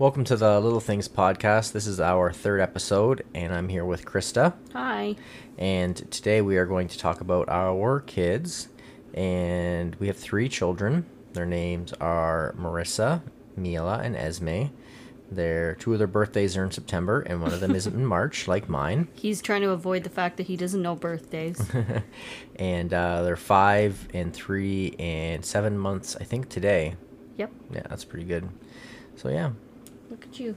Welcome to the Little Things podcast. This is our third episode, and I'm here with Krista. Hi. And today we are going to talk about our kids. And we have three children. Their names are Marissa, Mila, and Esme. Their two of their birthdays are in September, and one of them isn't in March, like mine. He's trying to avoid the fact that he doesn't know birthdays. And uh, they're five and three and seven months, I think, today. yep. Yeah, that's pretty good. So yeah, Look at you.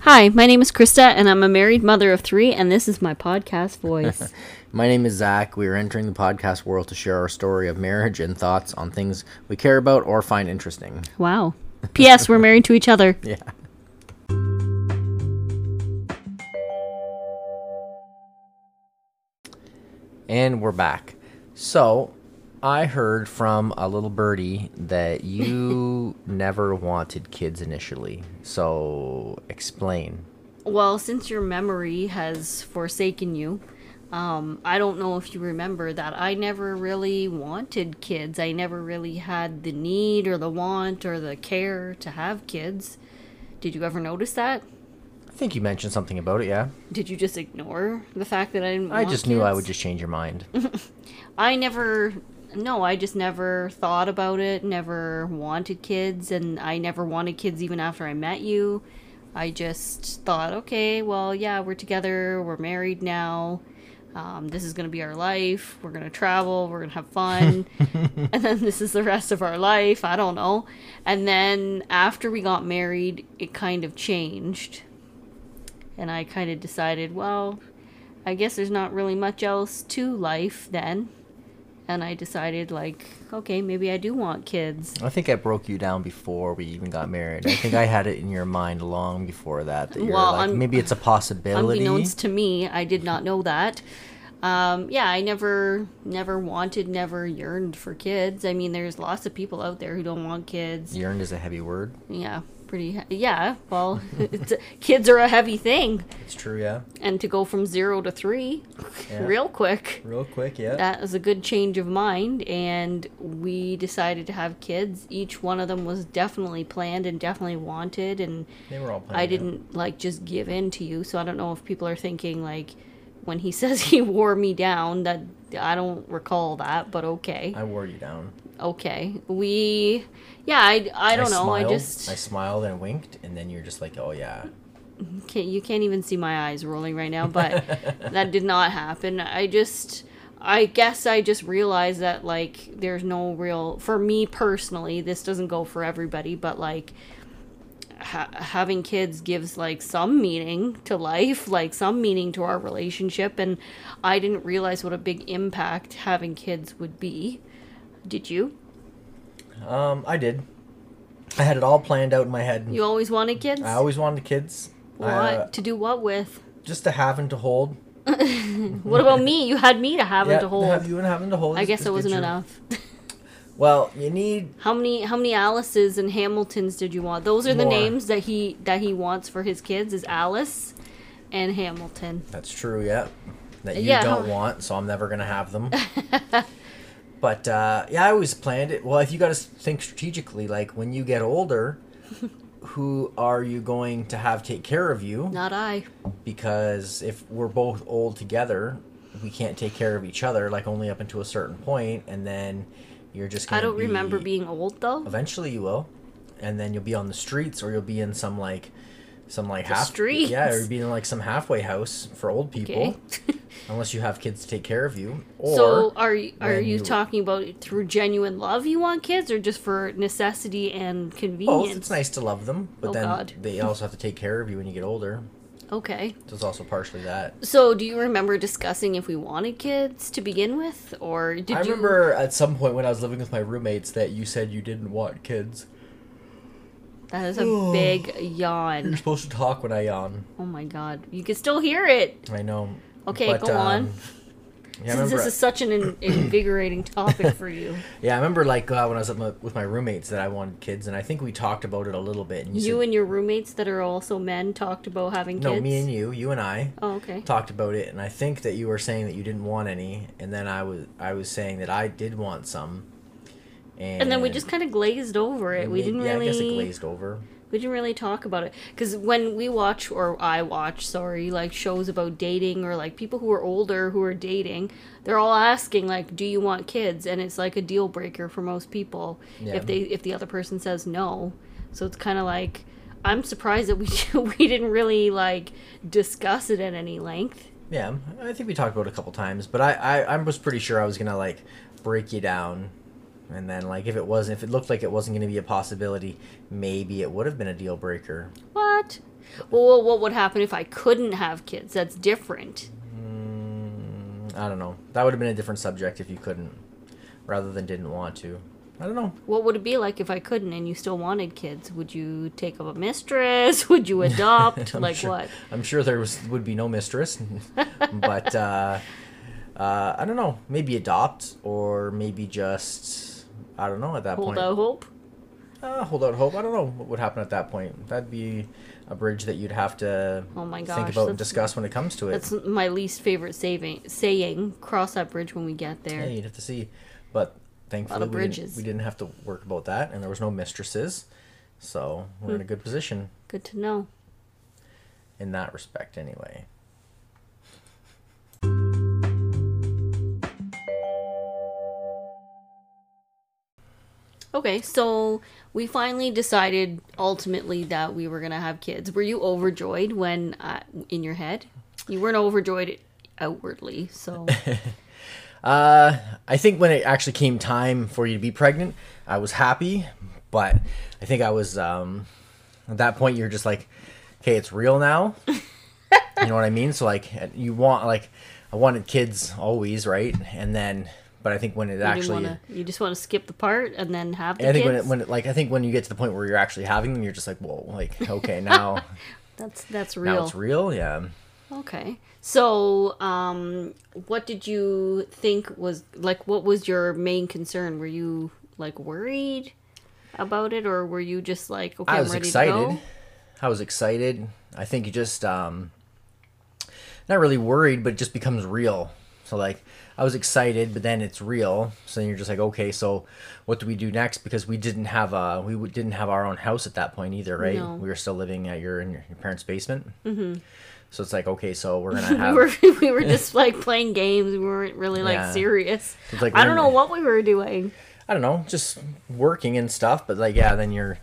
Hi, my name is Krista, and I'm a married mother of three, and this is my podcast voice. My name is Zach. We are entering the podcast world to share our story of marriage and thoughts on things we care about or find interesting. wow. P.S. We're married to each other. Yeah. And we're back. So, I heard from a little birdie that you never wanted kids initially. So, explain. Well, since your memory has forsaken you, um, I don't know if you remember that I never really wanted kids. I never really had the need or the want or the care to have kids. Did you ever notice that? I think you mentioned something about it, yeah? Did you just ignore the fact that I didn't I just knew I would just change your mind. I never no, I just never thought about it, never wanted kids, and I never wanted kids even after I met you. I just thought, okay, well, yeah, we're together, we're married now. Um, this is going to be our life. We're going to travel. We're going to have fun. and then this is the rest of our life. I don't know. And then after we got married, it kind of changed. And I kind of decided, well, I guess there's not really much else to life then. And I decided, like, okay, maybe I do want kids. I think I broke you down before we even got married. I think I had it in your mind long before that. that you're Well, like, un- maybe it's a possibility. Unbeknownst to me, I did not know that. Um, yeah, I never, never wanted, never yearned for kids. I mean, there's lots of people out there who don't want kids. Yearned is a heavy word. Yeah, pretty. he- Yeah, well, it's, kids are a heavy thing, It's true, yeah. and to go from zero to three, Yeah. real quick. Real quick, yeah. that was a good change of mind and we decided to have kids each one of them was definitely planned and definitely wanted and they were all playing. i didn't like just give in to you so i don't know if people are thinking like when he says he wore me down that i don't recall that but okay I wore you down. Okay we yeah i, I don't know i just I smiled and winked, and then you're just like, oh yeah. can't, you can't even see my eyes rolling right now, but that did not happen. I just, I guess I just realized that, like, there's no real, for me personally, this doesn't go for everybody, but like, ha- having kids gives like some meaning to life, like some meaning to our relationship, and I didn't realize what a big impact having kids would be. Did you? Um, I did. I had it all planned out in my head. You always wanted kids? I always wanted kids. what? Uh, to do what with? just to have and to hold. What about me? You had me to have yeah, and to hold. have you and having to hold. I guess it wasn't too. enough. Well, you need. How many how many Alice's and Hamiltons did you want? Those are the More. names that he that he wants for his kids is Alice and Hamilton. That's true, yeah. That you Yeah, don't want, so I'm never gonna have them. But uh, yeah, I always planned it. Well, if you got to think strategically, like when you get older, who are you going to have take care of you? Not I. Because if we're both old together, we can't take care of each other, like only up until a certain point, and then you're just. I don't be- remember being old though. Eventually, you will, and then you'll be on the streets, or you'll be in some like, some like half streets. Yeah, or you'll be in like some halfway house for old people, Okay. unless you have kids to take care of you. Or so are you are you you- talking about through genuine love you want kids or just for necessity and convenience? both. It's nice to love them, but Oh, then God. they also have to take care of you when you get older. Okay. So it's also partially that. So do you remember discussing if we wanted kids to begin with or did I you remember at some point when I was living with my roommates that you said you didn't want kids. That is a big yawn. You're supposed to talk when I yawn. Oh my god. You can still hear it. I know. Okay, But, go on. um, Yeah, Since remember. this is such an in- invigorating topic for you. yeah, I remember like uh, when I was with my, with my roommates that I wanted kids, and I think we talked about it a little bit. And you, You said, and your roommates that are also men talked about having no, kids. No, me and you, you and I Oh, okay. talked about it, and I think that you were saying that you didn't want any, and then I was I was saying that I did want some, And, And then we just kind of glazed over it. We didn't yeah, really I guess it glazed over. we didn't really talk about it because when we watch or i watch sorry like shows about dating or like people who are older who are dating they're all asking like do you want kids and it's like a deal breaker for most people Yeah. if they if the other person says no so it's kind of like i'm surprised that we we didn't really like discuss it at any length Yeah, I think we talked about it a couple times, but I, I, I was pretty sure I was gonna like break you down, and then like if it wasn't, if it looked like it wasn't gonna be a possibility, maybe it would have been a deal breaker. what well what would happen if i couldn't have kids that's different Mm, I don't know. That would have been a different subject if you couldn't, rather than didn't want to. I don't know. What would it be like if I couldn't and you still wanted kids? Would you take up a mistress? Would you adopt? Like sure- what? I'm sure there was would be no mistress, but uh, uh, I don't know. Maybe adopt or maybe just I don't know at that Hold point. Hold out hope? Uh, hold out hope. I don't know what would happen at that point. That'd be a bridge that you'd have to Oh my think about and discuss when it comes to it. That's my least favorite saving, saying. Cross that bridge when we get there. Yeah, you'd have to see. But thankfully, we didn't, we didn't have to work about that, and there was no mistresses, so we're Hmm. in a good position Good to know. in that respect, anyway. Okay, so we finally decided ultimately that we were gonna have kids. Were you overjoyed when, uh, in your head, you weren't overjoyed outwardly? So Uh, I think when it actually came time for you to be pregnant, I was happy, but I think I was um, at that point you're just like, okay, it's real now. you know what I mean? So like, you want like, I wanted kids always, right? And then, but I think when it you actually, wanna, you just want to skip the part and then have the I think when it, when it, like I think when you get to the point where you're actually having them, you're just like, whoa, like okay, now that's that's real. now it's real, yeah. Okay. So, um, what did you think was like? What was your main concern? Were you like worried about it, or were you just like, okay, I I'm was ready excited. to go? I was excited. I think you just um not really worried, but it just becomes real. So like I was excited, but then it's real. So then you're just like, okay, so what do we do next? Because we didn't have uh we didn't have our own house at that point either, right? No. We were still living at your in your, your parents' basement. Mm-hmm. So it's like, okay, so we're gonna we have. were we were just like playing games. We weren't really like Yeah. serious. Like I don't know what we were doing. I don't know, just working and stuff. But like, yeah, then you're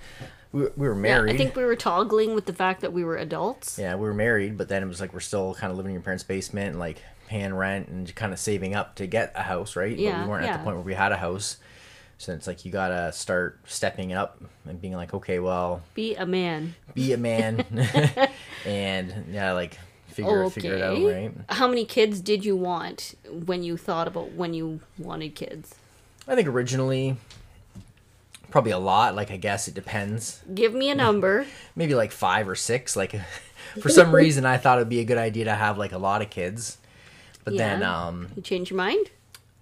we, we were Yeah, married. I think we were toggling with the fact that we were adults. Yeah, we were married, but then it was like we're still kind of living in your parents' basement and like paying rent and kind of saving up to get a house, right? but Yeah, we weren't at the point where we had a house. So it's like you gotta start stepping up and being like, okay, well, Be a man. be a man, and yeah, like figure figure it out, right? How many kids did you want when you thought about when you wanted kids? I think originally, probably a lot. Like I guess it depends. Give me a number. Maybe like five or six. Like for some reason, I thought it'd be a good idea to have like a lot of kids. But then, um, You change your mind?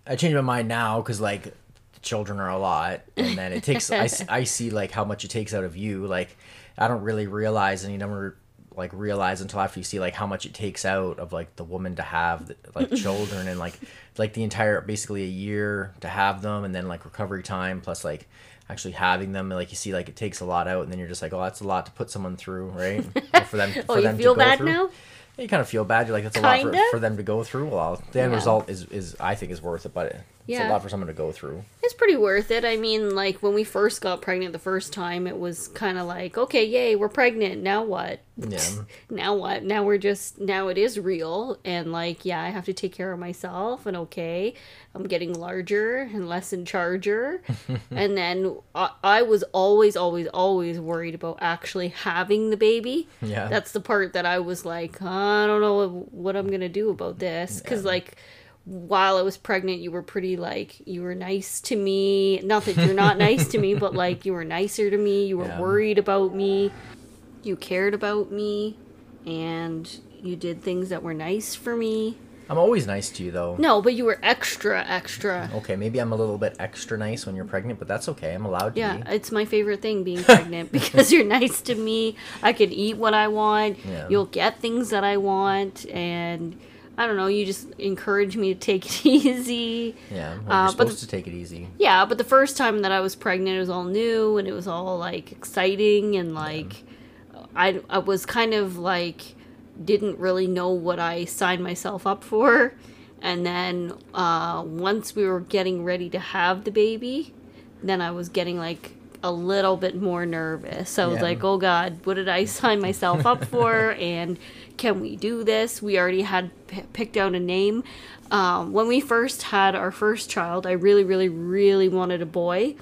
I change my mind now because like the children are a lot, and then it takes. I see like how much it takes out of you. Like I don't really realize, and you never like realize until after you see like how much it takes out of like the woman to have like children and like like the entire basically a year to have them, and then like recovery time plus like actually having them. and Like you see like it takes a lot out, and then you're just like, oh, that's a lot to put someone through, right? Or for them. Oh, for you them to feel go bad through. now? You kind of feel bad. You're like, that's a lot for, for them to go through. Well, the end Yeah. result is, is I think is worth it, but it's a lot for someone to go through. It's pretty worth it. I mean, like when we first got pregnant the first time, it was kind of like, okay, yay, we're pregnant. Now what? Yeah. Now what? Now we're just now it is real and like, yeah, I have to take care of myself and okay, I'm getting larger and less in charger. and then I, I was always always always worried about actually having the baby. Yeah. That's the part that I was like, I don't know what I'm going to do about this cuz like while I was pregnant, you were pretty like you were nice to me. Not that you're not nice to me, but like you were nicer to me. You were Yeah. worried about me. You cared about me, and you did things that were nice for me. I'm always nice to you, though. No, but you were extra, extra. Okay, maybe I'm a little bit extra nice when you're pregnant, but that's okay. I'm allowed to Yeah, be. it's my favorite thing being pregnant because you're nice to me. I can eat what I want. Yeah. You'll get things that I want, and I don't know. You just encouraged me to take it easy. Yeah, well, Uh, but supposed to take it easy. Yeah, but the first time that I was pregnant, it was all new and it was all like exciting and like I I was kind of like didn't really know what I signed myself up for. And then uh, once we were getting ready to have the baby, then I was getting like a little bit more nervous. so I was Yeah. like, "Oh God, what did I sign myself up for?" and can we do this? We already had p- picked out a name. Um, when we first had our first child, I really, really, really wanted a boy,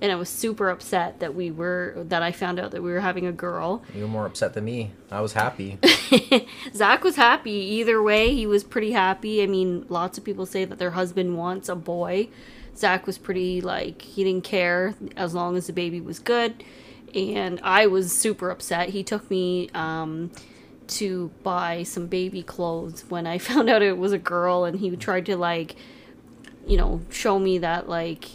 and I was super upset that we were that I found out that we were having a girl. You were more upset than me. I was happy. Zach was happy either way. He was pretty happy. I mean, lots of people say that their husband wants a boy. Zach was pretty like he didn't care as long as the baby was good, and I was super upset. He took me um, to buy some baby clothes when I found out it was a girl, and he tried to like, you know, show me that like.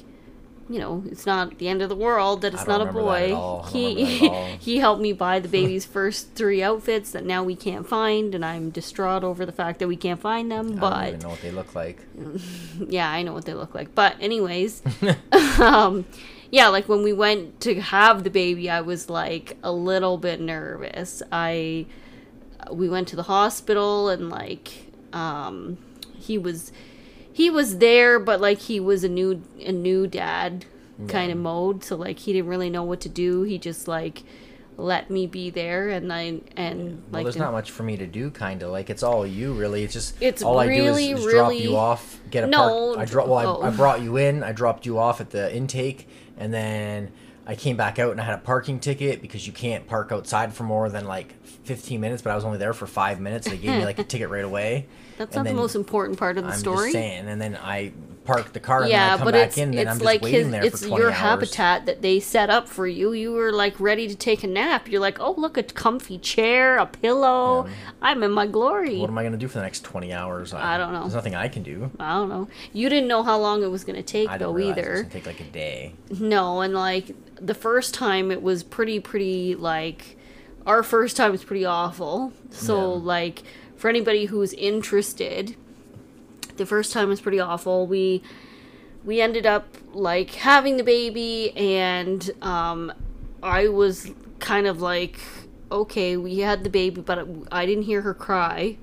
You know, it's not the end of the world that it's don't a remember that at boy. all. I don't He remember that at all. he helped me buy the baby's first three outfits that now we can't find, and I'm distraught over the fact that we can't find them. But I don't even know what they look like. yeah, I know what they look like. But anyways, um, yeah, like when we went to have the baby, I was like a little bit nervous. I we went to the hospital and like um, he was he was there, but like he was a new a new dad kind of mode, so like he didn't really know what to do. He just like let me be there and I and Well, like there's not much for me to do, kind of. Like, it's all you, really. It's just It's all I do is, is drop you off, get a No, park. I dro- well, oh. I, I oh. brought you in, I dropped you off at the intake, and then I came back out and I had a parking ticket because you can't park outside for more than like 15 minutes. But I was only there for five minutes. They gave me like a ticket right away. that's and not the most important part of the I'm story. just saying, and then I parked the car and yeah, then I come but back it's in, and then I'm just like waiting his there it's for 20 your hours. habitat that they set up for you. You were like ready to take a nap. You're like, oh look, a comfy chair, a pillow. Yeah. I'm in my glory. What am I gonna do for the next 20 hours? I don't know. There's nothing I can do. I don't know. You didn't know how long it was gonna take I though it's either. gonna take like a day. No, and like the first time it was pretty pretty like our first time was pretty awful. So Yeah. like for anybody who's interested, the first time was pretty awful. We we ended up like having the baby and um I was kind of like okay, we had the baby but I didn't hear her cry.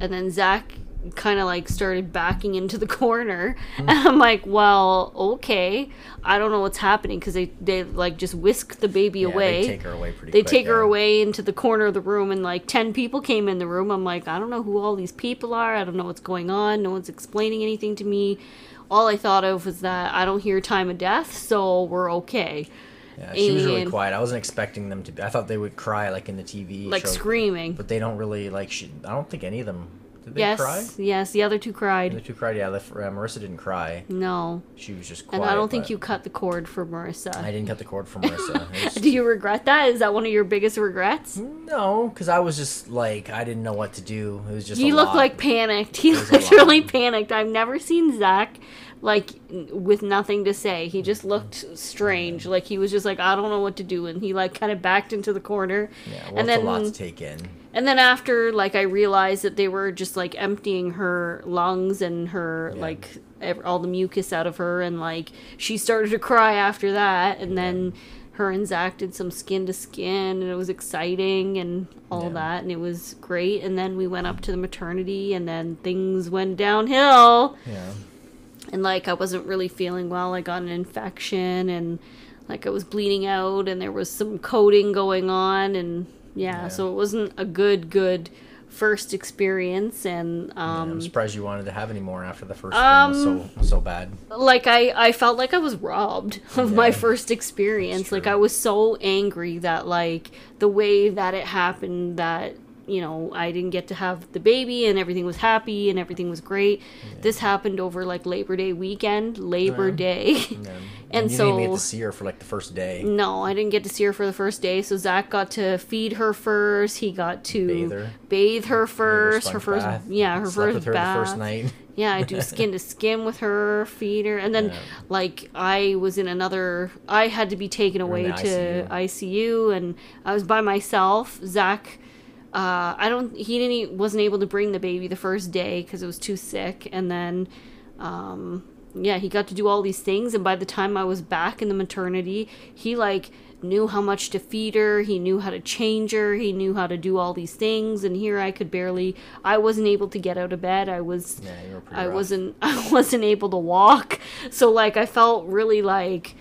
And then Zach kind of like started backing into the corner Hmm. and i'm like well okay i don't know what's happening because they they like just whisk the baby Yeah, away They take her away pretty they quick, take her away into the corner of the room and like 10 people came in the room i'm like i don't know who all these people are i don't know what's going on no one's explaining anything to me all i thought of was that i don't hear time of death so we're okay Yeah, she was really quiet. I wasn't expecting them to. be I thought they would cry like in the TV. like show, screaming But they don't really like. She, I don't think any of them. Did they yes cry? yes the other two cried. The cried two cried. Yeah, the, uh, Marissa didn't cry. no She was just quiet. and i don't think you cut the cord for marissa I didn't cut the cord for Marissa. Do you regret that is that one of your biggest regrets no, because I was just like I didn't know what to do. It was just. he looked lot. like panicked. He was a looked really panicked. I've never seen Zach like with nothing to say. He just looked strange. Like he was just like I don't know what to do, and he like kind of backed into the corner. Yeah, well, and then a lot to take in. And then after like I realized that they were just like emptying her lungs and her Yeah. like ev- all the mucus out of her, and like she started to cry after that, and then. Her and Zach did some skin to skin, and it was exciting and all Yeah. that, and it was great. And then we went up to the maternity, and then things went downhill. Yeah. And like I wasn't really feeling well. I got an infection, and like I was bleeding out, and there was some coating going on, and yeah, Yeah. so it wasn't a good, good first experience. And um, I'm surprised you wanted to have any more after the first Um, one was so so bad. like I, I felt like I was robbed of my first experience. Like. I was so angry that like the way that it happened that you know I didn't get to have the baby and everything was happy and everything was great. This happened over like Labor Day weekend, Labor oh, Yeah. Day. Yeah. And you didn't even get to see her for like the first day. no, I didn't get to see her for the first day. So Zach got to feed her first. He got to Bathe her. bathe her first. Her first, bath. yeah, her Slept first with her bath. the first night. Yeah, I do skin to skin with her, feed her, and then Yeah. like I was in another. I had to be taken away to ICU. and I was by myself. Zach uh, I don't. He didn't. e- Wasn't able to bring the baby the first day because it was too sick, and then, um, yeah, he got to do all these things. And by the time I was back in the maternity, he like knew how much to feed her. He knew how to change her. He knew how to do all these things. And here I could barely. I wasn't able to get out of bed. I was. Yeah, you were pretty I rough. wasn't. I wasn't able to walk. So like I felt really like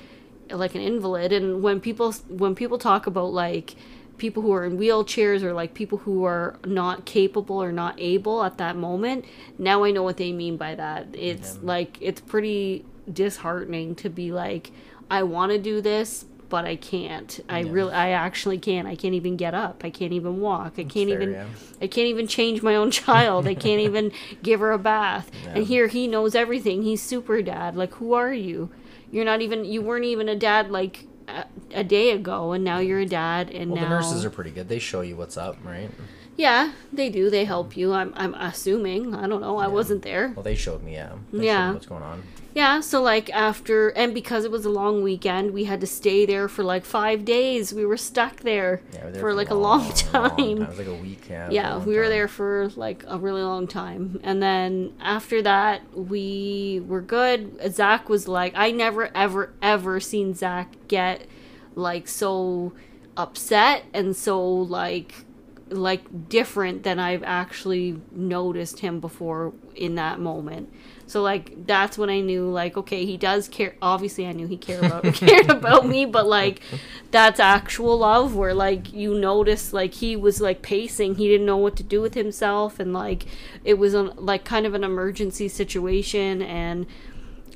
like an invalid and when people when people talk about like people who are in wheelchairs or like people who are not capable or not able at that moment now i know what they mean by that it's like it's pretty disheartening to be like i want to do this but i can't i really i actually can't i can't even get up i can't even walk i can't even yeah. I can't even change my own child. I can't even give her a bath. And here he knows everything. He's super dad. Like, who are you? You're not even. You weren't even a dad like a, a day ago, and now you're a dad. And Well, now the nurses are pretty good. They show you what's up, right? yeah, they do. They help you. I'm. I'm assuming. I don't know. I wasn't there. Well, they showed me, yeah. They Yeah. what's going on. Yeah. So like after, and because it was a long weekend, we had to stay there for like five days. We were stuck there Yeah, we were there for like a long time. It was like a week. Yeah, it a we were time. there for like a really long time and then after that we were good zach was like i never ever ever seen zach get like so upset and so like like different than i've actually noticed him before in that moment so like that's when I knew like okay he does care obviously I knew he cared about cared about me but like that's actual love where like you notice like he was like pacing he didn't know what to do with himself and like it was an, like kind of an emergency situation and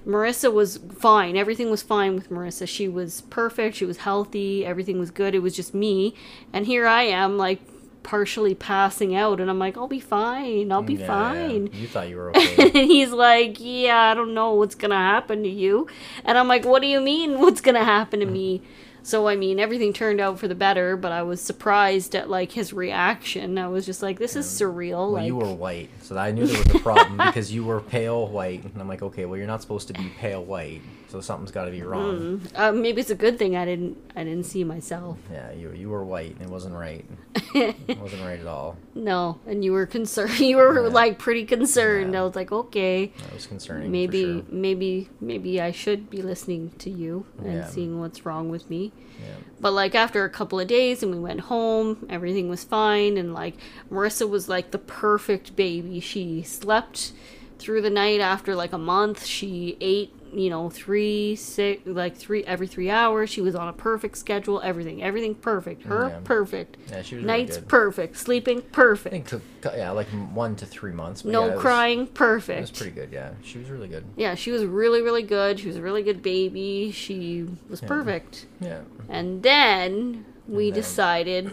Marissa was fine. Everything was fine with Marissa. She was perfect. She was healthy. Everything was good. It was just me. And here I am, like, partially passing out. And I'm like, I'll be fine. I'll be Yeah, yeah. fine. You thought you were okay. And he's like, Yeah, I don't know what's to happen to you. And I'm like, What do you mean, what's to happen to mm. me? So, I mean, everything turned out for the better, but I was surprised at, like, his reaction. I was just like, This is surreal. well, like, you were white, so I knew there was a problem because you were pale white, and I'm like, okay, well, you're not supposed to be pale white, so something's got to be wrong. uh, maybe it's a good thing I didn't, I didn't see myself. Yeah, you you were white, and it wasn't right. it wasn't right at all. No, and you were concerned. You were Yeah. like pretty concerned. Yeah. I was like, okay, That was concerning. maybe, for sure. maybe, maybe I should be listening to you and Yeah. seeing what's wrong with me. Yeah. But like after a couple of days, and we went home, everything was fine, and like Marissa was like the perfect baby. She slept through the night after like a month. She ate, you know, three, six, like three every three hours. She was on a perfect schedule. Everything, everything perfect. Her Yeah. perfect. Yeah, she was really Nights good. perfect. Sleeping perfect. I think took yeah like one to three months. No yeah, it was- crying, It was pretty good. Yeah, she was really good. Yeah, she was really, really good. She was a really good baby. She was perfect. Yeah. And then we And then- decided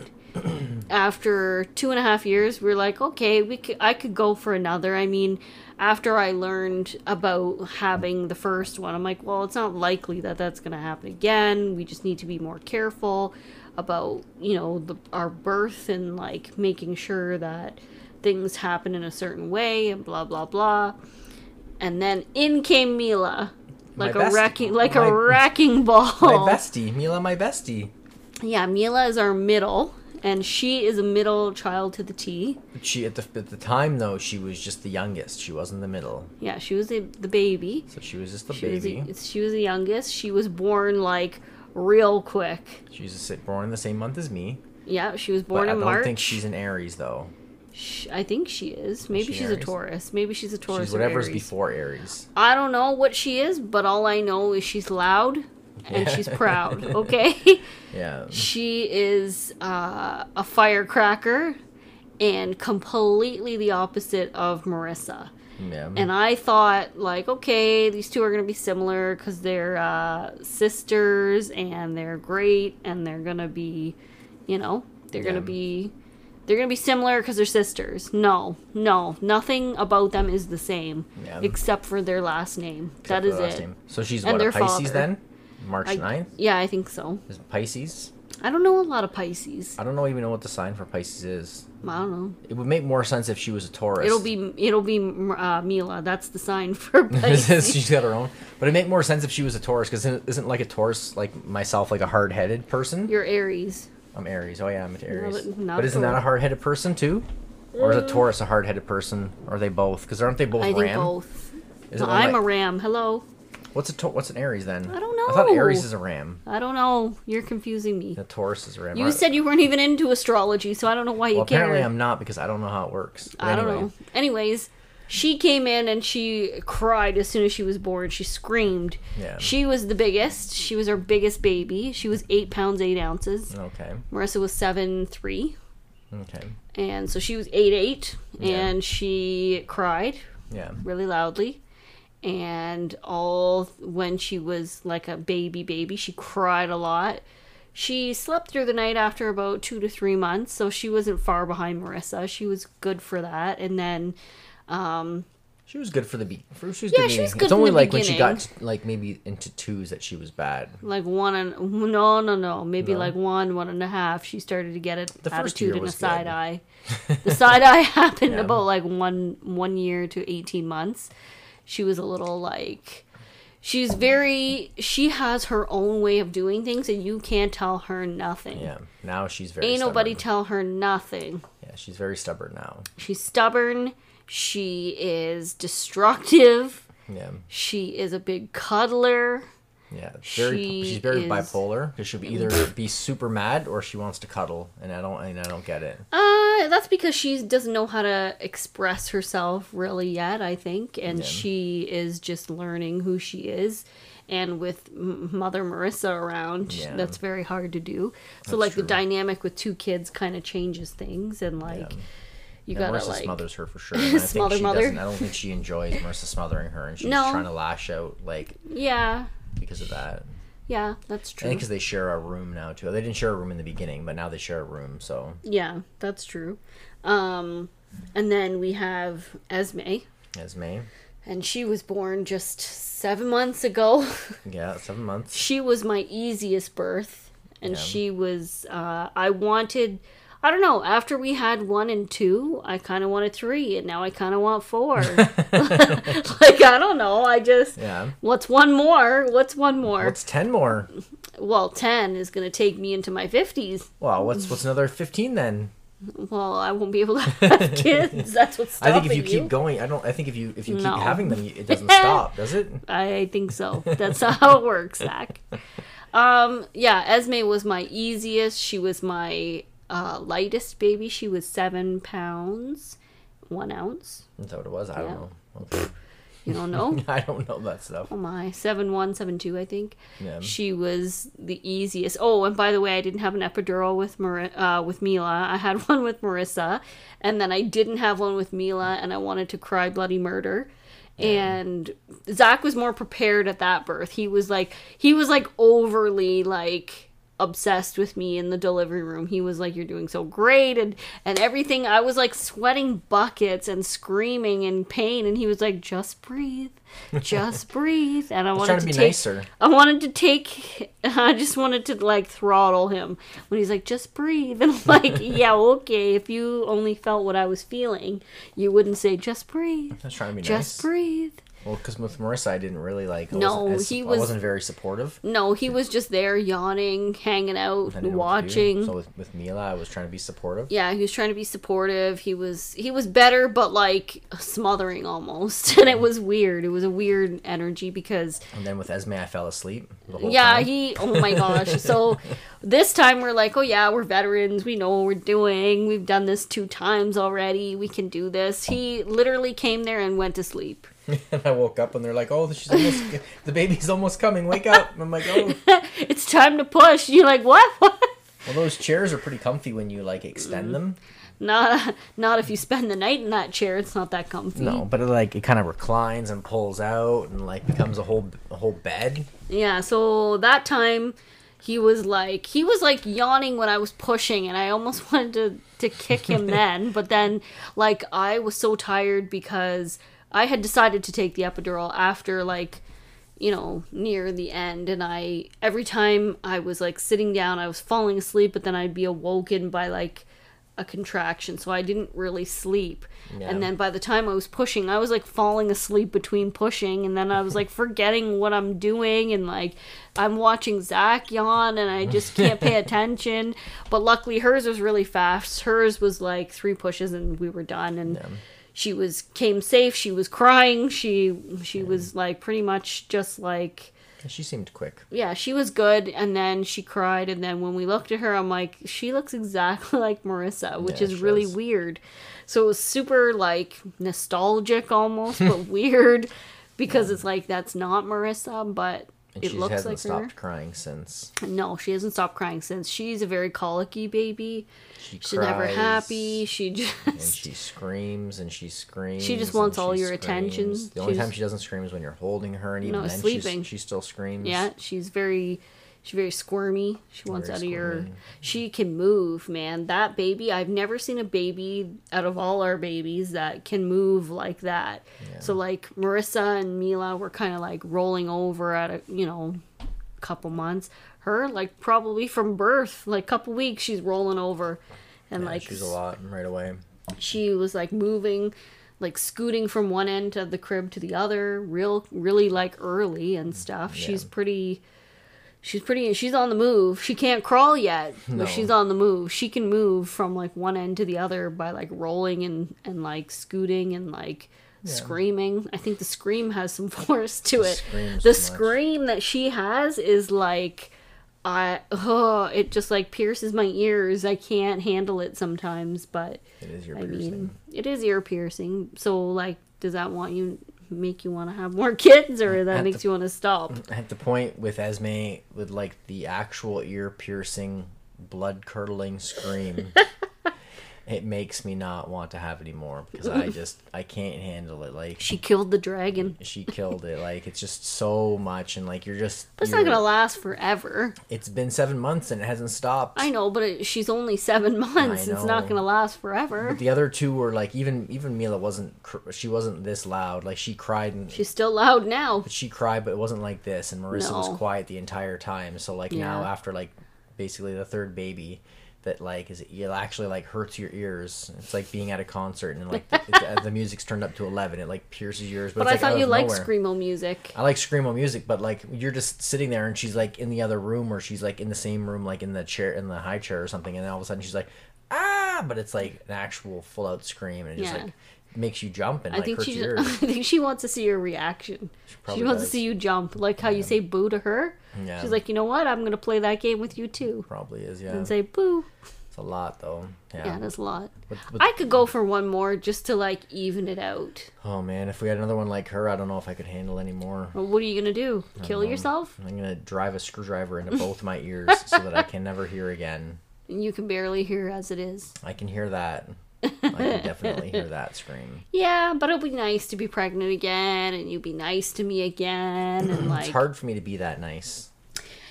after two and a half years, we are like, okay, we could, I could go for another. I mean, after I learned about having the first one, I'm like, well, it's not likely that that's going to happen again. We just need to be more careful about, you know, the, our birth and like making sure that things happen in a certain way and blah blah blah. And then in came Mila, My like a best- wrecking, like my- a wrecking ball. My bestie, Mila, my bestie. Yeah, Mila is our middle, and she is a middle child to the T. She at the at the time though she was just the youngest. She wasn't the middle, Yeah, she was the, the baby. so she was just the She was baby. the, she was the youngest. She was born like real quick. She's a, sit- born in the same month as me. Yeah, she was born But born I in don't March. think she's an Aries though. Sh- I think she is. Maybe she she's a Taurus. Maybe she's a Taurus. She's whatever's Aries. before Aries. I don't know what she is, but all I know is she's loud and she's proud. Okay. Yeah. She is uh, a firecracker and completely the opposite of Marissa. Yeah. And I thought, like, okay, these two are going to be similar because they're uh, sisters and they're great and they're going to be, you know, they're going to be. They're gonna be similar because they're sisters. No, no, nothing about them is the same, Yeah. except for their last name. Except that is it. name. So she's And what a Pisces father. then? March I, 9th? yeah, I think so. Is it Pisces? I don't know a lot of Pisces. I don't know even know what the sign for Pisces is. I don't know. It would make more sense if she was a Taurus. It'll be it'll be uh, Mila. That's the sign for Pisces. She's got her own. But it'd make more sense if she was a Taurus, because isn't, isn't like a Taurus like myself like a hard headed person? You're Aries. I'm Aries. Oh yeah, I'm an Aries. but not but isn't that a hard-headed person too? Or is a Taurus a hard-headed person? Or are they both? Because aren't they both I think ram? both. Is it I'm like- a ram. Hello. What's a Tau- what's an Aries then? I don't know. I thought. Aries is a ram. I don't know. You're confusing me. The Taurus is a ram. You said you weren't even into astrology, so I don't know why you well, care. apparently I'm not because I don't know how it works. But I don't know. Anyways, she came in and she cried as soon as she was born. She screamed. Yeah. She was the biggest. She was our biggest baby. She was eight pounds eight ounces. Okay. Marissa was seven three, Okay. and so she was eight eight, Yeah. and she cried Yeah. really loudly. And all when she was like a baby baby, she cried a lot. She slept through the night after about two to three months, so she wasn't far behind Marissa. She was good for that. And then um, She was good for the beat. She was Yeah, good she was good It's only like when she got like maybe into twos that she was bad. like one and no no no maybe No? like one one and a half she started to get it The attitude and a good. side eye the side eye happened Yeah. about like one one year to 18 months she was a little like she's very she has her own way of doing things and you can't tell her nothing Yeah. Now she's very. ain't nobody tell her nothing yeah, she's very stubborn now. she's stubborn she is destructive Yeah. she is a big cuddler Yeah. Very. She she's very is- bipolar because she'll be either be super mad or she wants to cuddle, and I don't. And I don't get it. Uh, that's because she doesn't know how to express herself really yet, I think, and Yeah. she is just learning who she is. And with Mother Marissa around, Yeah. that's very hard to do. So, That's like, the dynamic with two kids kind of changes things, and like, Yeah. you gotta Marissa like, smothers her for sure. And I think Smother she mother. doesn't. I don't think she enjoys Marissa smothering her, and she's No. trying to lash out like yeah, because of that. yeah, that's true. because they share a room now too. They didn't share a room in the beginning, but now they share a room. So Yeah, that's true. Um, and then we have Esme, Esme, and she was born just seven months ago. yeah, seven months. she was my easiest birth and Yeah. she was uh i wanted i don't know after we had one and two i kind of wanted three and now i kind of want four like i don't know i just Yeah. what's one more what's one more What's ten more? well 10 is going to take me into my 50s Well, what's what's another fifteen then? well i won't be able to have kids that's what's I think if you, keep going, I don't. I think if you if you No. keep having them, it doesn't stop, does it? I think so. That's how it works, Zach. Um, yeah, Esme was my easiest. She was my uh, lightest baby. She was seven pounds, one ounce. Is that what it was? I Yeah. don't know. You don't know? I don't know that stuff. oh my, seven one, seven two, I think. Yeah. She was the easiest. Oh, and by the way, I didn't have an epidural with Mar- uh, with Mila. I had one with Marissa, and then I didn't have one with Mila, and I wanted to cry bloody murder. And Zach was more prepared at that birth. He was like he was like overly like obsessed with me in the delivery room. He was like, "You're doing so great," and and everything. I was like sweating buckets and screaming in pain, and he was like, "Just breathe, just breathe." And I I wanted to, to be take nicer. I wanted to take, I just wanted to like throttle him when he's like, just breathe. And I'm like, yeah, okay. If you only felt what I was feeling, you wouldn't say, just breathe. Was trying to be Just nice. breathe. Well, because with Marissa, I didn't really like. I No, as- he I was- wasn't very supportive. No, he was just there yawning, hanging out, I didn't know what to do. watching. So with, with Mila, I was trying to be supportive. yeah, he was trying to be supportive. He was he was better, but like smothering almost, and it was weird. It was a weird energy because And then with Esme, I fell asleep. The whole yeah, time. he. Oh my gosh! So this time we're like, oh yeah, we're veterans. We know what we're doing. We've done this two times already. We can do this. He literally came there and went to sleep. and I woke up and they're like, "Oh, she's almost, the baby's almost coming. Wake up!" And I'm like, "Oh." It's time to push. You're like, what? Well, those chairs are pretty comfy when you like Mm. extend them. Not not if you spend the night in that chair. It's not that comfy. No, but it, like it kind of reclines and pulls out and like becomes a whole a whole bed. Yeah, so that time he was like he was like yawning when I was pushing and I almost wanted to to kick him then, but then like I was so tired because I had decided to take the epidural after like you know, near the end and I every time I was like sitting down, I was falling asleep, but then I'd be awoken by like a contraction, so I didn't really sleep. And then by the time I was pushing, I was like falling asleep between pushing, and then I was like forgetting what I'm doing, and like I'm watching Zach yawn, and I just can't pay attention. But luckily, hers was really fast. Hers was like three pushes, and we were done. And she was came safe. She was crying. She she was like pretty much just like She seemed quick. yeah, she was good, and then she cried, and then when we looked at her, I'm like, she looks exactly like Marissa, which Yeah, is really does. weird. So it was super like nostalgic almost, but weird because it's like that's not Marissa, but And it she looks hasn't like stopped her. crying since. No, she hasn't stopped crying since. She's a very colicky baby. She She's never happy. She And just she screams and she screams. She just wants all your attention. screams. The only She's- time she doesn't scream is when you're holding her, and even No, then sleeping. She's, she still screams. Yeah, she's very she's very squirmy. She wants Very out of your she can move, man. That baby, I've never seen a baby out of all our babies that can move like that. So like Marissa and Mila were kind of like rolling over at a, you know, couple months. Her like probably from birth, like couple weeks she's rolling over and Yeah, like she's a lot right away. she was like moving like scooting from one end of the crib to the other real really like early and stuff she's pretty she's pretty she's on the move she can't crawl yet No. but she's on the move she can move from like one end to the other by like rolling and and like scooting and like screaming i think the scream has some force to it the much. scream that she has is like I oh it just like pierces my ears. I can't handle it sometimes, but It is your I mean, it is ear piercing. So, like, does that want you make you want to have more kids, or that At makes the- you want to stop? Mm, at the point with Esme, with like the actual ear piercing, blood curdling scream, it makes me not want to have any more because I just I can't handle it. Like She killed the dragon. she killed it. Like it's just so much, and like you're just. You're- not gonna last forever. It's been seven months and it hasn't stopped. I know, but it, she's only seven months. It's not gonna last forever. But the other two were like even even Mila wasn't cr- she wasn't this loud. Like she cried and She's still loud now. but she cried, but it wasn't like this. And Marissa was quiet the entire time. So like now after like basically the third baby, that like is it actually like hurts your ears. It's like being at a concert and like the, the music's turned up to eleven. It like pierces your ears. But, But I like, thought you liked nowhere. screamo music. I like screamo music, but like you're just sitting there and she's like in the other room or she's like in the same room, like in the chair in the high chair or something, and then all of a sudden she's like ah, but it's like an actual full out scream and it just Yeah. like makes you jump and I like think hurts she. your I ears. think she wants to see your reaction. She, probably wants does. to see you jump, like how you say "boo" to her. Yeah. She's like, you know what? I'm gonna play that game with you too, Probably is, yeah. and say "boo." It's a lot though. Yeah. Yeah, that's a lot. I could go for one more just to like even it out. oh man, if we had another one like her, I don't know if I could handle any more. Well, what are you gonna do? Kill yourself? I'm gonna drive a screwdriver into both my ears so that I can never hear again. You can barely hear as it is. I can hear that. I can definitely hear that scream. Yeah, but it'll be nice to be pregnant again, and you'll be nice to me again, and like It's hard for me to be that nice.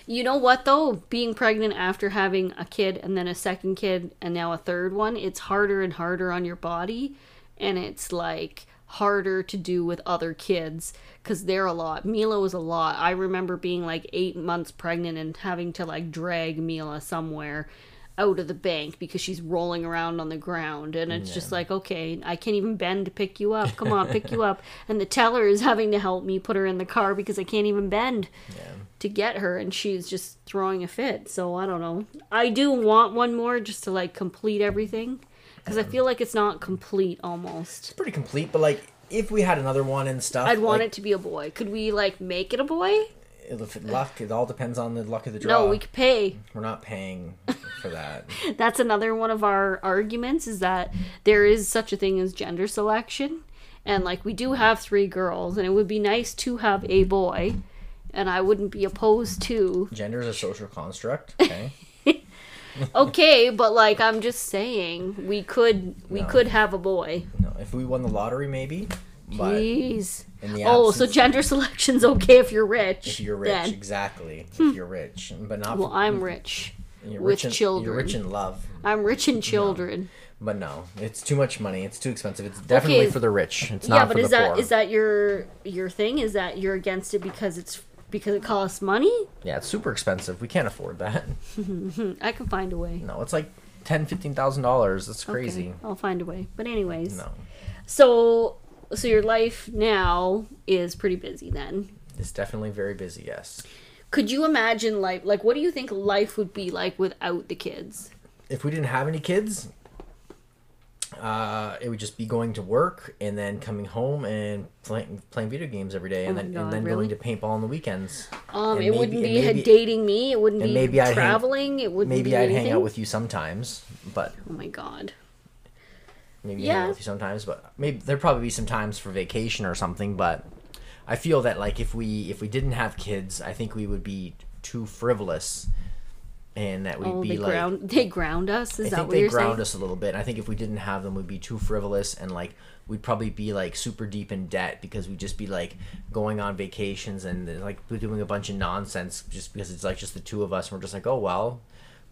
You know what though? Being pregnant after having a kid and then a second kid and now a third one, it's harder and harder on your body and it's like harder to do with other kids cuz they're a lot. Mila was a lot. I remember being like 8 months pregnant and having to like drag Mila somewhere out of the bank because she's rolling around on the ground. And it's just like okay i can't even bend to pick you up. Come on pick you up. And the teller is having to help me put her in the car because i can't even bend to get her. And she's just throwing a fit. So i don't know. I do want one more just to like complete everything. Because i feel like it's not complete almost. It's pretty complete, but like if we had another one and stuff, i'd want like, it to be a boy. Could we like make it a boy If luck, it all depends on the luck of the draw. no we could pay We're not paying for that. that's another one of our arguments is that there is such a thing as gender selection and like we do have three girls and it would be nice to have a boy and i wouldn't be opposed to Gender is a social construct. Okay. okay but like i'm just saying we could we No. could have a boy no, if we won the lottery, maybe. But Jeez. in the Oh, so gender selection's okay if you're rich. if you're rich, then. exactly. If hmm. you're rich, but not. Well, I'm rich. you're with rich in, children. You're rich in love, I'm rich in children. but no, it's too much money. It's too expensive. It's definitely Okay. for the rich. It's not Yeah, for but is that poor. is that your your thing? Is that you're against it because it's because it costs money? Yeah, it's super expensive. We can't afford that. I can find a way. No, it's like ten, fifteen thousand dollars. That's Okay, crazy. I'll find a way. But anyways, No, so so your life now is pretty busy then. it's definitely very busy. Yes. Could you imagine life like what do you think life would be like without the kids? If we didn't have any kids, uh, it would just be going to work and then coming home and playing playing video games every day, and Oh then God, and then really? going to paintball on the weekends. Um, And it wouldn't be maybe- dating me. It wouldn't be maybe I'd hang- traveling. it wouldn't Maybe be I'd anything. hang out with you sometimes, but Oh my god. Maybe Yeah. hang out with you sometimes, but maybe there'd probably be some times for vacation or something. But I feel that like if we if we didn't have kids, I think we would be too frivolous, and that we'd Oh, be they like. ground they ground us. Is I that think they ground saying? us a little bit. I think if we didn't have them, we'd be too frivolous and like we'd probably be like super deep in debt because we'd just be like going on vacations and like doing a bunch of nonsense just because it's like just the two of us and we're just like, oh well,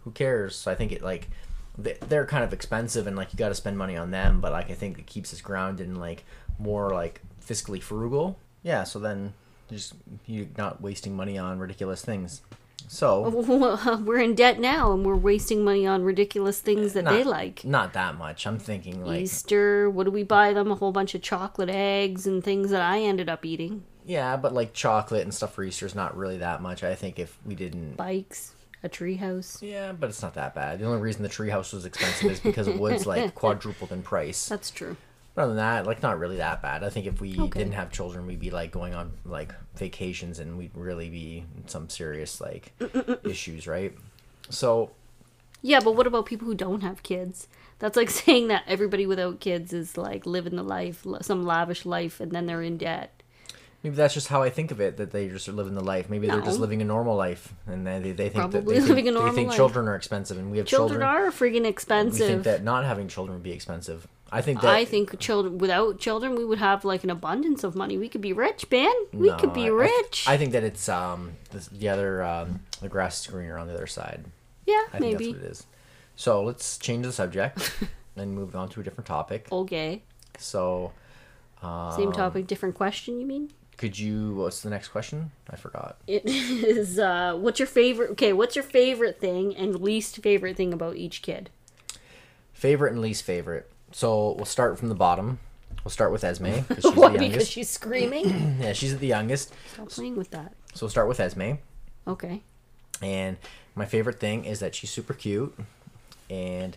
who cares? So I think it like they're kind of expensive and like you got to spend money on them, but like I think it keeps us grounded and like more like fiscally frugal. Yeah, so then just you're not wasting money on ridiculous things. So we're in debt now and we're wasting money on ridiculous things that they like. Not that much. I'm thinking like Easter, what do we buy them? A whole bunch of chocolate eggs and things that I ended up eating. Yeah, but like chocolate and stuff for Easter is not really that much. I think if we didn't. Bikes, a treehouse. Yeah, but it's not that bad. The only reason the treehouse was expensive is because wood's like quadrupled in price. That's true. But other than that, like not really that bad. I think if we Okay. didn't have children, we'd be like going on like vacations and we'd really be some serious like issues, right? So Yeah, but what about people who don't have kids? That's like saying that everybody without kids is like living the life, some lavish life, and then they're in debt. Maybe that's just how I think of it. That they just are living the life. Maybe they're just living a normal life, and they they, they think that Probably they think, living a they think life. children are expensive, and we have Children, children. are freaking expensive. we think that not having children would be expensive. I think that I think children without children, we would have like an abundance of money. We could be rich, Ben. We No, could be I- rich. I, think that it's um the, the other um, the grass is greener on the other side. yeah, I think maybe. that's what it is. So let's change the subject and move on to a different topic. Okay. So um, Same topic, different question. You mean? Could you? What's the next question? I forgot. It is. Uh, what's your favorite? Okay, what's your favorite thing and least favorite thing about each kid? Favorite and least favorite. So we'll start from the bottom. We'll start with Esme because she's What? the Because she's screaming. Yeah, she's the youngest. Stop playing with that. So we'll start with Esme. Okay. And my favorite thing is that she's super cute and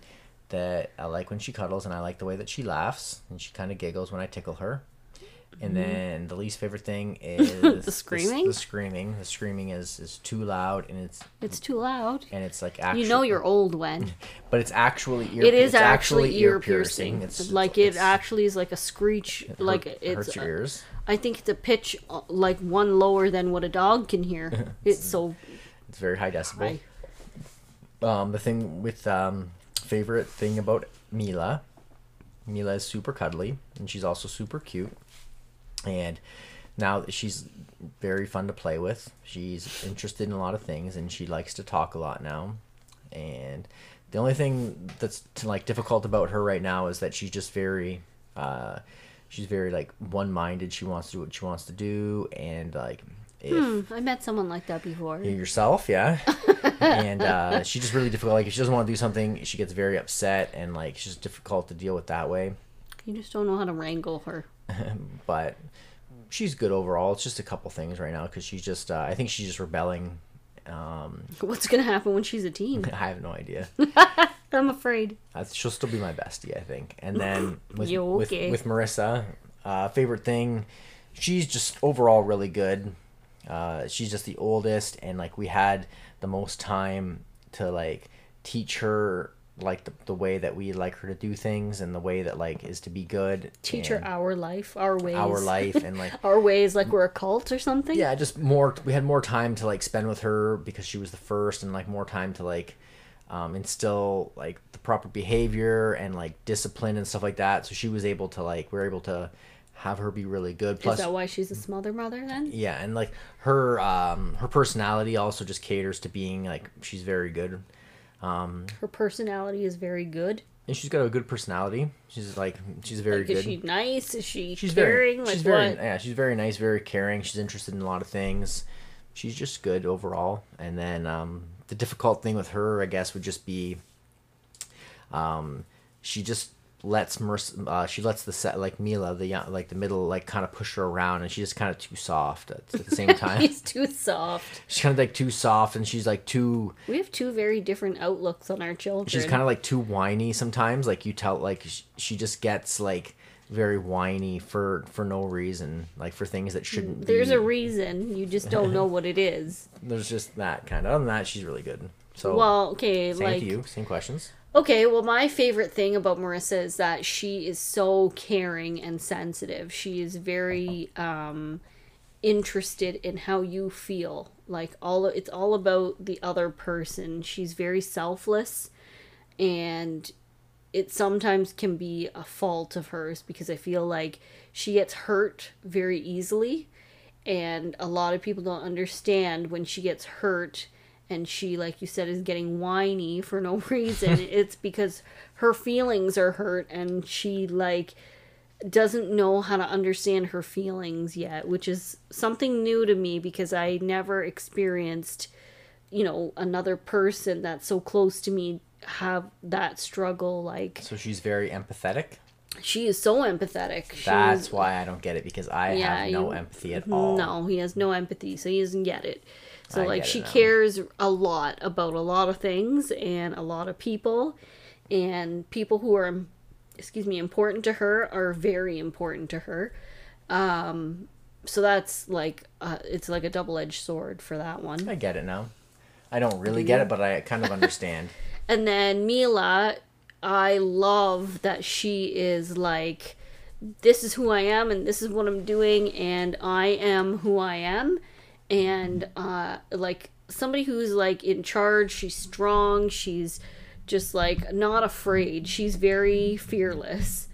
that I like when she cuddles and I like the way that she laughs and she kind of giggles when I tickle her. And then the least favorite thing is Mm-hmm. The screaming? The, screaming. The screaming is is too loud and it's It's too loud. and it's like actually You know you're old when but it's actually ear it is it's actually, ear piercing. It's like it's, it actually is like a screech. it like hurt- it's. hurts your ears. I think it's a pitch uh, like one lower than what a dog can hear. it's so It's very high decibel. high. um, the thing with um, favorite thing about Mila, Mila is super cuddly and she's also super cute, and now she's very fun to play with. She's interested in a lot of things and she likes to talk a lot now. And the only thing that's like difficult about her right now is that she's just very, uh, she's very like one-minded. She wants to do what she wants to do, and like if Hmm, I met someone like that before. yourself, yeah. and uh, she's just really difficult. Like if she doesn't want to do something, she gets very upset, and like she's just difficult to deal with that way. You just don't know how to wrangle her. But she's good overall. It's just a couple things right now because she's just. Uh, I think she's just rebelling. Um, What's gonna happen when she's a teen? I have no idea. I'm afraid. Uh, she'll still be my bestie, I think. And then with okay? with, with Marissa, uh, favorite thing, she's just overall really good. Uh, she's just the oldest, and like we had the most time to like teach her like the, the way that we like her to do things and the way that like is to be good. Teach her our life, our ways. our life and like Our ways, like we're a cult or something. yeah just more we had more time to like spend with her because she was the first and like more time to like um, instill like the proper behavior and like discipline and stuff like that so she was able to like we are able to have her be really good plus Is that why she's a smother mother then? yeah and like her um her personality also just caters to being like she's very good Her personality is very good. and she's got a good personality she's like she's very Like, good is she nice? Is she she's caring? very like she's what? very yeah she's very nice very caring she's interested in a lot of things she's just good overall and then um the difficult thing with her i guess would just be um, she just lets Merc- uh, she lets the set like Mila the young, like the middle like kind of push her around and she's just kind of too soft at, at the same time she's too soft. she's kind of like too soft and she's like too We have two very different outlooks on our children. she's kind of like too whiny sometimes like you tell like sh- she just gets like very whiny for for no reason like for things that shouldn't There's be. a reason. You just don't know what it is. there's just that kind of other than that she's really good so Well, okay, same like to you same questions Okay, well, my favorite thing about Marissa is that she is so caring and sensitive. She is very um, interested in how you feel. Like all, it's all about the other person. She's very selfless, and it sometimes can be a fault of hers because I feel like she gets hurt very easily, and a lot of people don't understand when she gets hurt and she like you said is getting whiny for no reason. It's because her feelings are hurt and she like doesn't know how to understand her feelings yet which is something new to me because i never experienced you know another person that's so close to me have that struggle like so she's very empathetic? She is so empathetic. That's why i don't get it because i Yeah, have no you- empathy at all. No, he has no empathy, so he doesn't get it. So I like she cares a lot about a lot of things and a lot of people and people who are excuse me important to her are very important to her. Um so that's like uh, it's like a double-edged sword for that one. i get it now i don't really get it but i kind of understand And then Mila, I love that she is like, this is who I am and this is what I'm doing and I am who I am. And uh, like somebody who's like in charge, she's strong, she's just like not afraid. She's very fearless.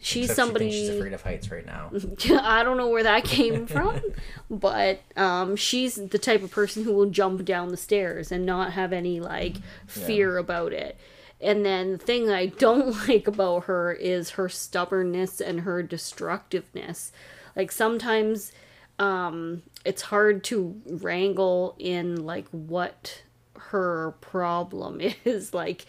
She's Except somebody she she's afraid of heights right now I don't know where that came from, but um, she's the type of person who will jump down the stairs and not have any like fear about it. And then the thing I don't like about her is her stubbornness and her destructiveness. Like sometimes um, it's hard to wrangle in like what her problem is. Like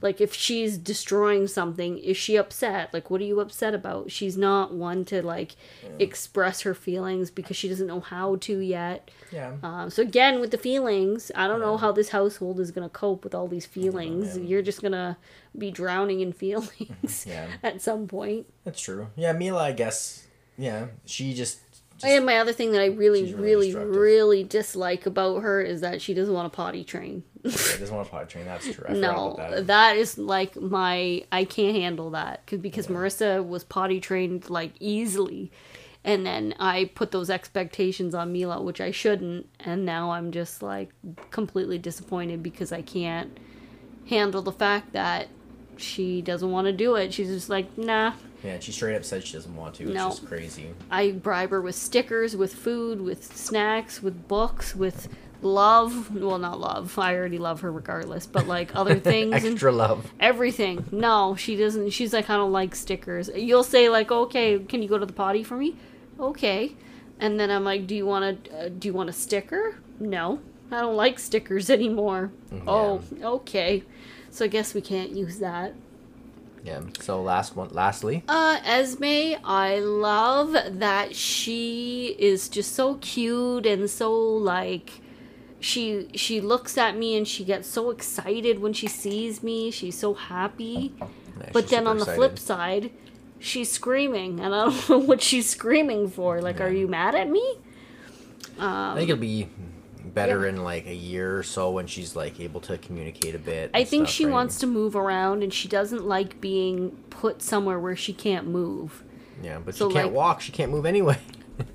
like if she's destroying something is she upset? Like what are you upset about? She's not one to like express her feelings because she doesn't know how to yet. Yeah. Um, so again with the feelings i don't know how this household is going to cope with all these feelings. you're just going to be drowning in feelings Yeah. at some point. That's true. Yeah mila i guess yeah she just, just and my other thing that i really really really really dislike about her is that she doesn't want to potty train. Yeah, doesn't want to potty train. That's true. I No, that. that is like my I can't handle that cause, because Marissa was potty trained like easily, and then I put those expectations on Mila, which I shouldn't, and now I'm just like completely disappointed because I can't handle the fact that she doesn't want to do it. She's just like, nah. yeah she straight up said she doesn't want to it's No. just crazy I bribe her with stickers, with food, with snacks, with books, with love. Well, not love. I already love her regardless, but like other things. extra love everything. No, she doesn't. She's like, I don't like stickers. You'll say like, okay, can you go to the potty for me? Okay, and then I'm like, do you want to? Uh, do you want a sticker? No, I don't like stickers anymore. Oh, okay. So I guess we can't use that. yeah so last one lastly Uh, Esme, I love that she is just so cute and so like she she looks at me and she gets so excited when she sees me. She's so happy. Yeah, But then on the excited. flip side, she's screaming, and I don't know what she's screaming for. Like, are you mad at me? I think it'll be better in like a year or so when she's like able to communicate a bit. I think stuff, she right? wants to move around, and she doesn't like being put somewhere where she can't move. Yeah, but so, she can't like- walk. She can't move anyway.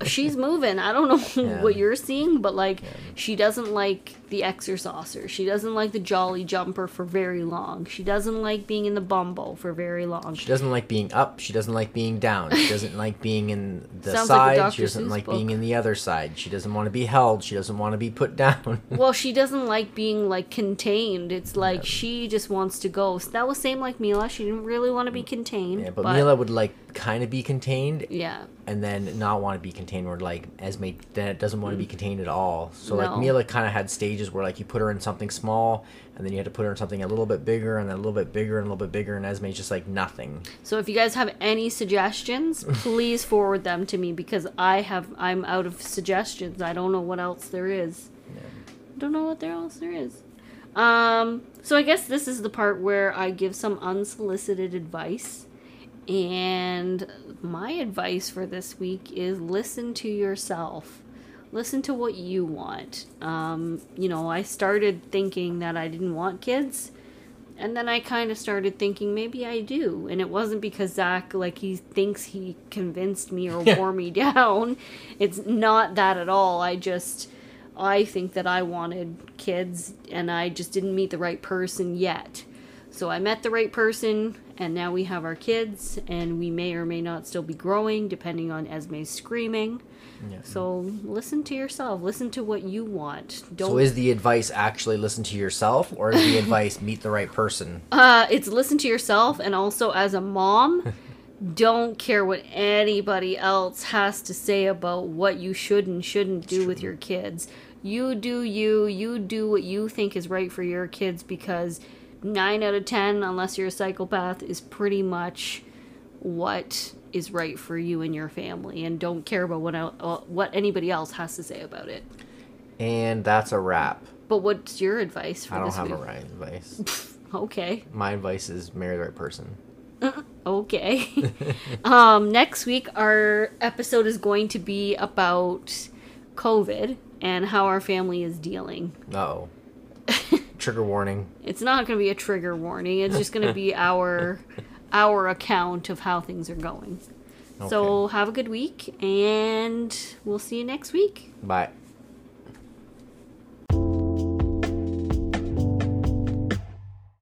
She's moving. I don't know Yeah. what you're seeing, but like, she doesn't like the exerciser. She doesn't like the jolly jumper for very long. She doesn't like being in the Bumbo for very long. She doesn't like being up. She doesn't like being down. She doesn't like being in the Sounds side. Dr. she doesn't Seuss like book. being in the other side. She doesn't want to be held. She doesn't want to be put down. Well, she doesn't like being like contained. It's like she just wants to go. So that was same like Mila. She didn't really want to be mm. contained. yeah, but, but Mila would like kind of be contained Yeah. and then not want to be contained where like Esme then it doesn't want to be contained at all. So like Mila kind of had stages where like you put her in something small and then you had to put her in something a little bit bigger and then a little bit bigger and a little bit bigger and Esme's just like nothing. So if you guys have any suggestions, please forward them to me because I have I'm out of suggestions. I don't know what else there is. Don't know what there else there is. Um, so I guess this is the part where I give some unsolicited advice. And my advice for this week is listen to yourself. Listen to what you want. Um, you know, I started thinking that I didn't want kids. And then I kind of started thinking maybe I do. And it wasn't because Zach, like, he thinks he convinced me or wore me down. It's not that at all. I just, I think that I wanted kids and I just didn't meet the right person yet. So I met the right person and now we have our kids and we may or may not still be growing depending on Esme's screaming. Yeah. So listen to yourself. Listen to what you want. Don't So is the advice actually listen to yourself or is the advice meet the right person? Uh, it's listen to yourself, and also as a mom, don't care what anybody else has to say about what you should and shouldn't do with your kids. You do you, you do what you think is right for your kids because 9 out of 10, unless you're a psychopath, is pretty much what is right for you and your family, and don't care about what, el- uh, what anybody else has to say about it. And that's a wrap. But what's your advice for I don't this have week? a right advice. Okay. My advice is marry the right person. Okay. um, next week, our episode is going to be about COVID and how our family is dealing. Uh-oh. Trigger warning. It's not going to be a trigger warning. It's just going to be our our account of how things are going. So have a good week, and we'll see you next week. Bye.